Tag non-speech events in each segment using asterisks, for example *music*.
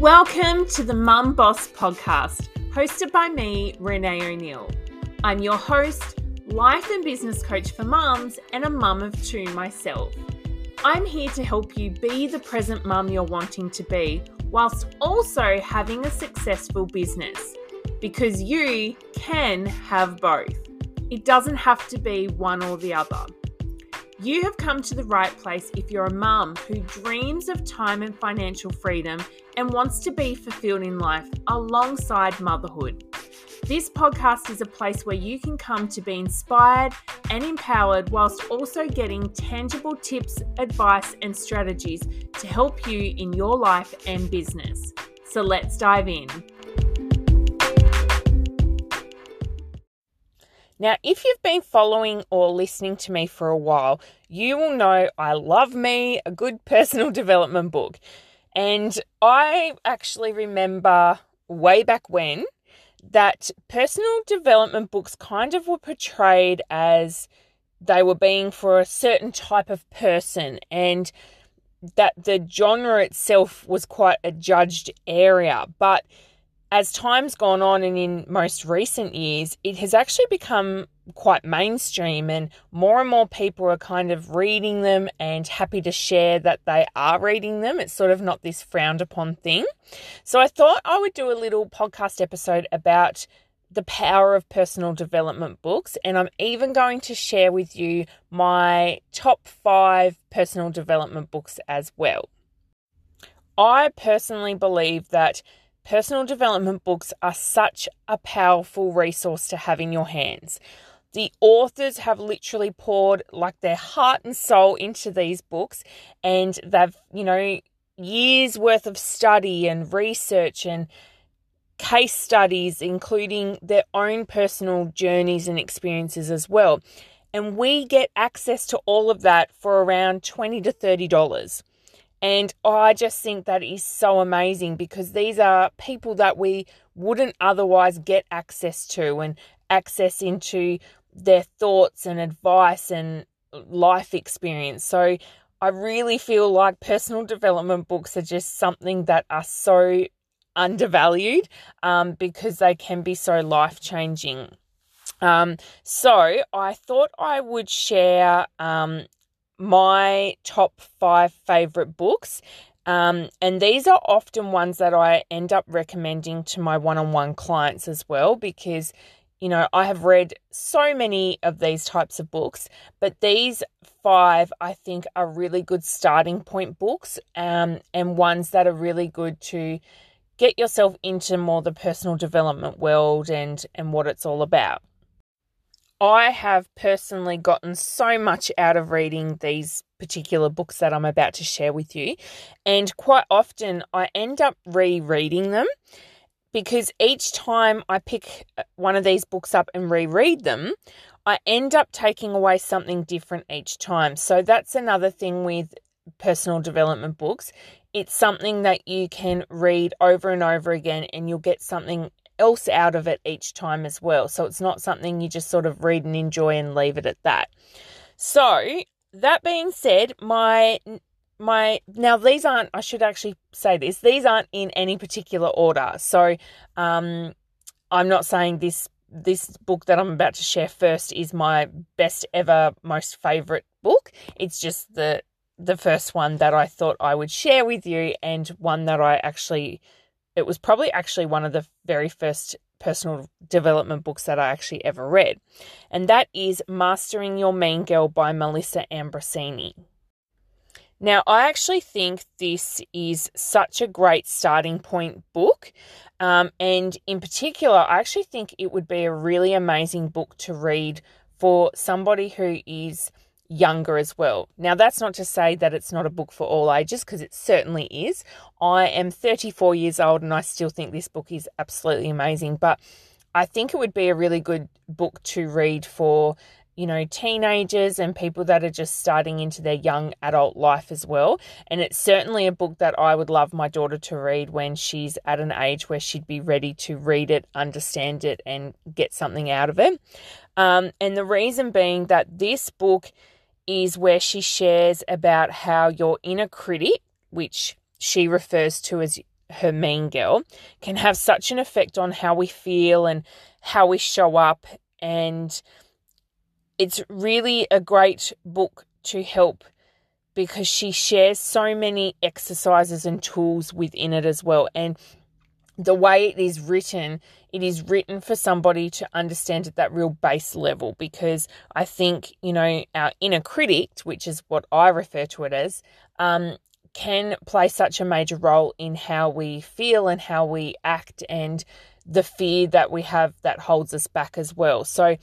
Welcome to the Mum Boss podcast, hosted by me, Renae O'Neill. I'm your host, life and business coach for mums, and a mum of two myself. I'm here to help you be the present mum you're wanting to be, whilst also having a successful business. Because you can have both. It doesn't have to be one or the other. You have come to the right place if you're a mum who dreams of time and financial freedom and wants to be fulfilled in life alongside motherhood. This podcast is a place where you can come to be inspired and empowered whilst also getting tangible tips, advice, and strategies to help you in your life and business. So let's dive in. Now, if you've been following or listening to me for a while, you will know I love me a good *laughs* personal development book. And I actually remember way back when that personal development books kind of were portrayed as they were being for a certain type of person and that the genre itself was quite a judged area. But as time's gone on and in most recent years, it has actually become quite mainstream and more and more people are kind of reading them and happy to share that they are reading them. It's sort of not this frowned upon thing. So I thought I would do a little podcast episode about the power of personal development books, and I'm even going to share with you my top five personal development books as well. I personally believe that Personal development books are such a powerful resource to have in your hands. The authors have literally poured like their heart and soul into these books, and they've, you know, years worth of study and research and case studies, including their own personal journeys and experiences as well. And we get access to all of that for around 20 to $30. And I just think that is so amazing because these are people that we wouldn't otherwise get access to and access into their thoughts and advice and life experience. So I really feel like personal development books are just something that are so undervalued um, because they can be so life changing. Um, so I thought I would share um, my top five favorite books. Um, and these are often ones that I end up recommending to my one on one clients as well because, you know, I have read so many of these types of books, but these five I think are really good starting point books um, and ones that are really good to get yourself into more the personal development world and, and what it's all about. I have personally gotten so much out of reading these particular books that I'm about to share with you. And quite often I end up rereading them because each time I pick uh, one of these books up and reread them, I end up taking away something different each time. So that's another thing with personal development books. It's something that you can read over and over again and you'll get something else out of it each time as well. So it's not something you just sort of read and enjoy and leave it at that. So, that being said, my my now these aren't I should actually say this. These aren't in any particular order. So, um I'm not saying this this book that I'm about to share first is my best ever most favorite book. It's just the the first one that I thought I would share with you and one that I actually it was probably actually one of the very first personal development books that I actually ever read. And that is Mastering Your Mean Girl by Melissa Ambrosini. Now, I actually think this is such a great starting point book. Um, and in particular, I actually think it would be a really amazing book to read for somebody who is younger as well. Now, that's not to say that it's not a book for all ages, because it certainly is. I am 34 years old and I still think this book is absolutely amazing, but I think it would be a really good book to read for, you know, teenagers and people that are just starting into their young adult life as well. And it's certainly a book that I would love my daughter to read when she's at an age where she'd be ready to read it, understand it, and get something out of it. Um, and the reason being that this book is where she shares about how your inner critic, which she refers to as her mean girl can have such an effect on how we feel and how we show up. And it's really a great book to help because she shares so many exercises and tools within it as well. And the way it is written, it is written for somebody to understand at that real base level because I think, you know, our inner critic, which is what I refer to it as, um, can play such a major role in how we feel and how we act and the fear that we have that holds us back as well. So,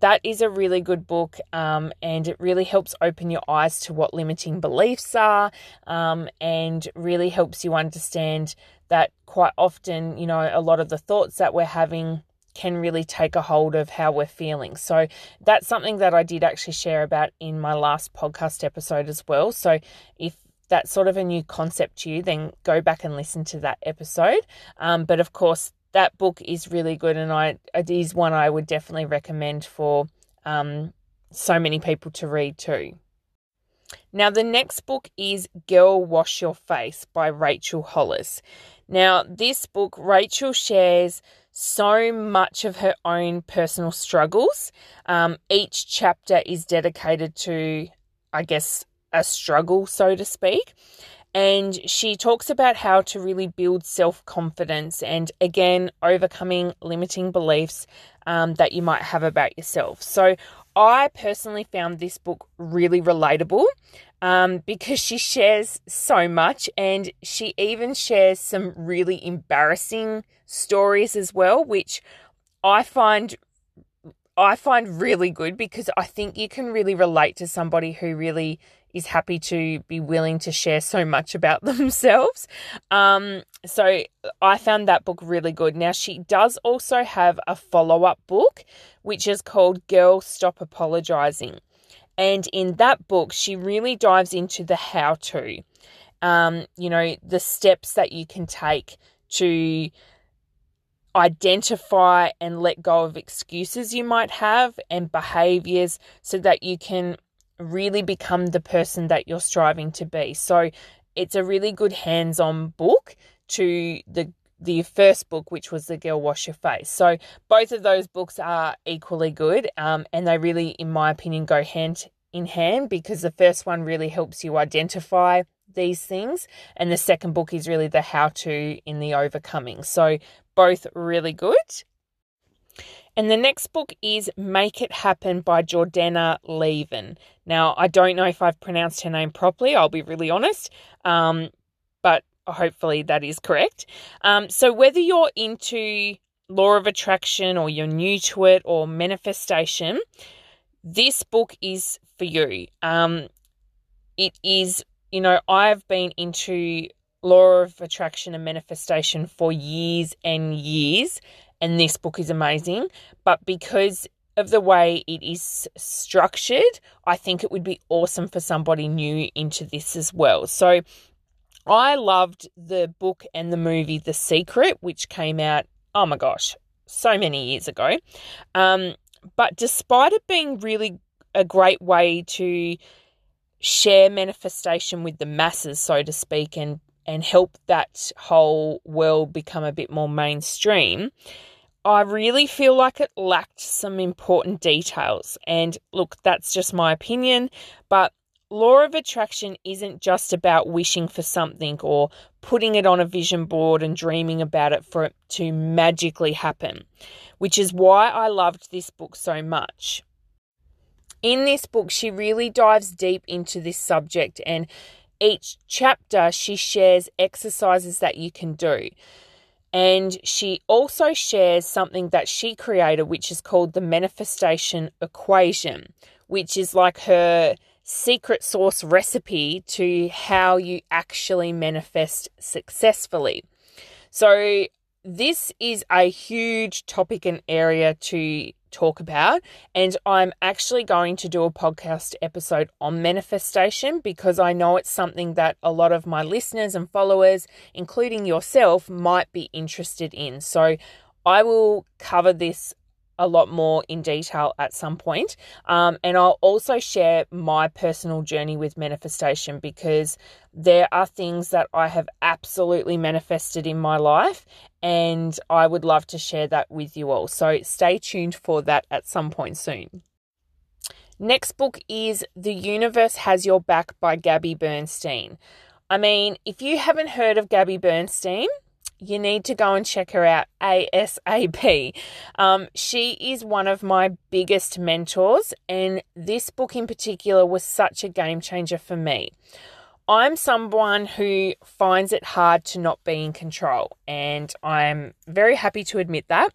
that is a really good book um, and it really helps open your eyes to what limiting beliefs are um, and really helps you understand that quite often, you know, a lot of the thoughts that we're having can really take a hold of how we're feeling. So that's something that I did actually share about in my last podcast episode as well. So if that's sort of a new concept to you, then go back and listen to that episode. Um, but of course, that book is really good, and I it is one I would definitely recommend for um, so many people to read too. Now, the next book is Girl Wash Your Face by Rachel Hollis. Now, this book, Rachel shares so much of her own personal struggles. Um, each chapter is dedicated to, I guess, a struggle, so to speak. And she talks about how to really build self confidence and, again, overcoming limiting beliefs um, that you might have about yourself. So, I personally found this book really relatable um, because she shares so much and she even shares some really embarrassing stories as well, which I find I find really good because I think you can really relate to somebody who really is happy to be willing to share so much about *laughs* themselves. Um, so I found that book really good. Now, she does also have a follow up book, which is called Girl Stop Apologizing. And in that book, she really dives into the how to, um, you know, the steps that you can take to identify and let go of excuses you might have and behaviors so that you can really become the person that you're striving to be. So it's a really good hands-on book to the the first book, which was The Girl Wash Your Face. So both of those books are equally good, um, and they really, in my opinion, go hand in hand because the first one really helps you identify these things, and the second book is really the how to in the overcoming. So both really good. And the next book is Make It Happen by Jordana Levin. Now, I don't know if I've pronounced her name properly, I'll be really honest, um, but hopefully that is correct. Um, so, whether you're into law of attraction or you're new to it or manifestation, this book is for you. Um, it is, you know, I've been into law of attraction and manifestation for years and years and this book is amazing. But because of the way it is structured, I think it would be awesome for somebody new into this as well. So I loved the book and the movie The Secret, which came out, oh my gosh, so many years ago. Um, but despite it being really a great way to share manifestation with the masses, so to speak, and and help that whole world become a bit more mainstream, I really feel like it lacked some important details. And look, that's just my opinion, but law of attraction isn't just about wishing for something or putting it on a vision board and dreaming about it for it to magically happen, which is why I loved this book so much. In this book, she really dives deep into this subject and each chapter, she shares exercises that you can do. And she also shares something that she created, which is called the manifestation equation, which is like her secret sauce recipe to how you actually manifest successfully. So, this is a huge topic and area to talk about. And I'm actually going to do a podcast episode on manifestation because I know it's something that a lot of my listeners and followers, including yourself, might be interested in. So I will cover this a lot more in detail at some point. Um, and I'll also share my personal journey with manifestation because there are things that I have absolutely manifested in my life, and I would love to share that with you all. So stay tuned for that at some point soon. Next book is The Universe Has Your Back by Gabby Bernstein. I mean, if you haven't heard of Gabby Bernstein, you need to go and check her out ASAP. Um, she is one of my biggest mentors, and this book in particular was such a game changer for me. I'm someone who finds it hard to not be in control, and I'm very happy to admit that.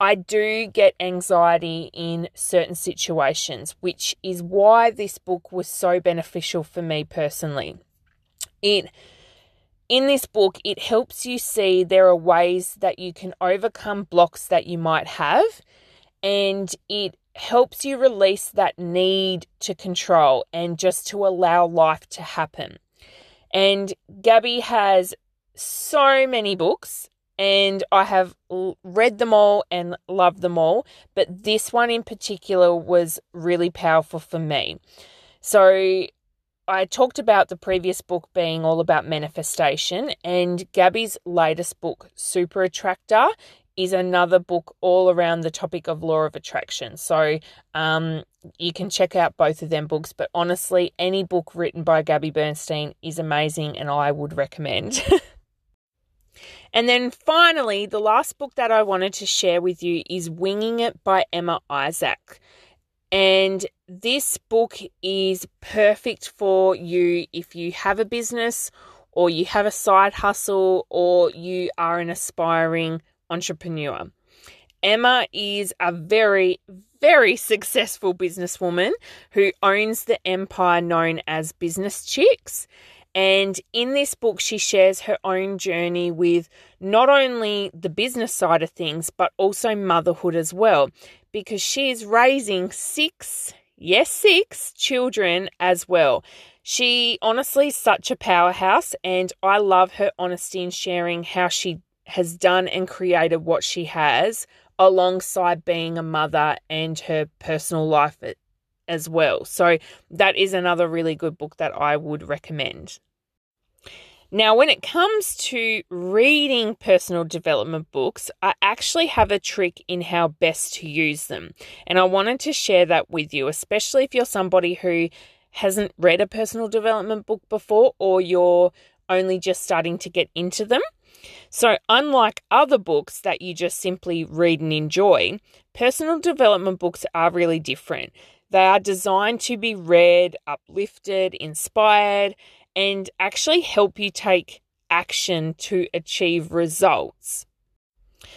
I do get anxiety in certain situations, which is why this book was so beneficial for me personally. It in this book, it helps you see there are ways that you can overcome blocks that you might have, and it helps you release that need to control and just to allow life to happen. And Gabby has so many books and I have read them all and loved them all, but this one in particular was really powerful for me. So, I talked about the previous book being all about manifestation, and Gabby's latest book, Super Attractor, is another book all around the topic of law of attraction. So um, you can check out both of them books, but honestly, any book written by Gabby Bernstein is amazing and I would recommend. *laughs* And then finally, the last book that I wanted to share with you is Winging It by Emma Isaacs. And this book is perfect for you if you have a business or you have a side hustle or you are an aspiring entrepreneur. Emma is a very, very successful businesswoman who owns the empire known as Business Chicks. And in this book, she shares her own journey with not only the business side of things, but also motherhood as well, because she is raising six, yes, six children as well. She honestly is such a powerhouse, and I love her honesty in sharing how she has done and created what she has alongside being a mother and her personal life as well. So that is another really good book that I would recommend. Now, when it comes to reading personal development books, I actually have a trick in how best to use them. And I wanted to share that with you, especially if you're somebody who hasn't read a personal development book before or you're only just starting to get into them. So, unlike other books that you just simply read and enjoy, personal development books are really different. They are designed to be read, uplifted, inspired, and actually help you take action to achieve results.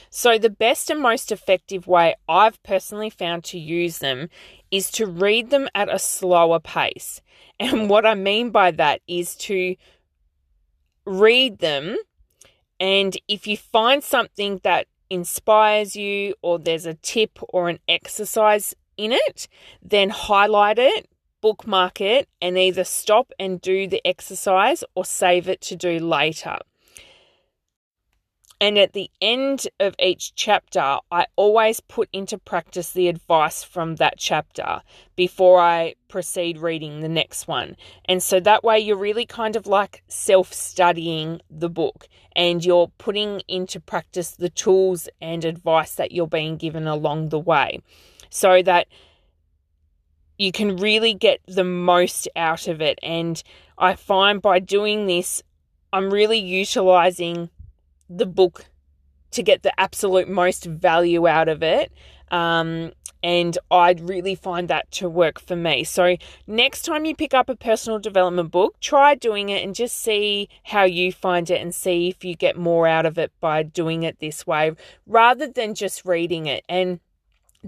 So, the best and most effective way I've personally found to use them is to read them at a slower pace. And *laughs* what I mean by that is to read them, and if you find something that inspires you, or there's a tip or an exercise in it, then highlight it, bookmark it, and either stop and do the exercise or save it to do later. And at the end of each chapter, I always put into practice the advice from that chapter before I proceed reading the next one. And so that way, you're really kind of like self studying the book and you're putting into practice the tools and advice that you're being given along the way so that you can really get the most out of it. And I find by doing this, I'm really utilizing the book to get the absolute most value out of it. Um, and I'd really find that to work for me. So, next time you pick up a personal development book, try doing it and just see how you find it and see if you get more out of it by doing it this way rather than just reading it. And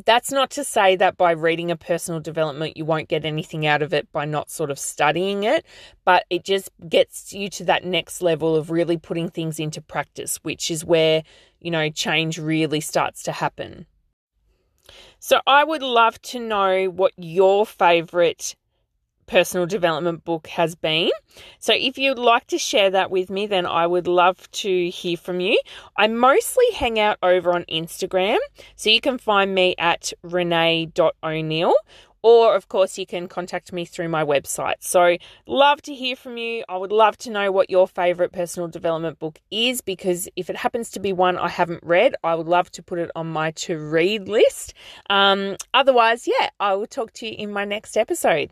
that's not to say that by reading a personal development, you won't get anything out of it by not sort of studying it, but it just gets you to that next level of really putting things into practice, which is where, you know, change really starts to happen. So I would love to know what your favorite personal development book has been. So if you'd like to share that with me, then I would love to hear from you. I mostly hang out over on Instagram, so you can find me at renae.o'neill. Or, of course, you can contact me through my website. So, love to hear from you. I would love to know what your favorite personal development book is because if it happens to be one I haven't read, I would love to put it on my to read list. Um, otherwise, yeah, I will talk to you in my next episode.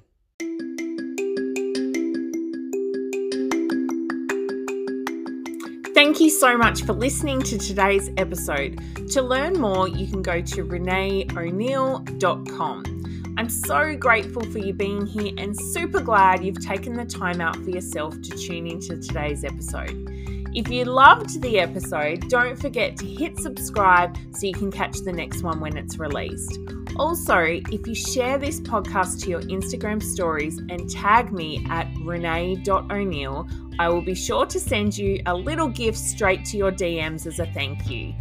Thank you so much for listening to today's episode. To learn more, you can go to renaeo'neill.com. I'm so grateful for you being here and super glad you've taken the time out for yourself to tune into today's episode. If you loved the episode, don't forget to hit subscribe so you can catch the next one when it's released. Also, if you share this podcast to your Instagram stories and tag me at renae.o'neill, I will be sure to send you a little gift straight to your DMs as a thank you.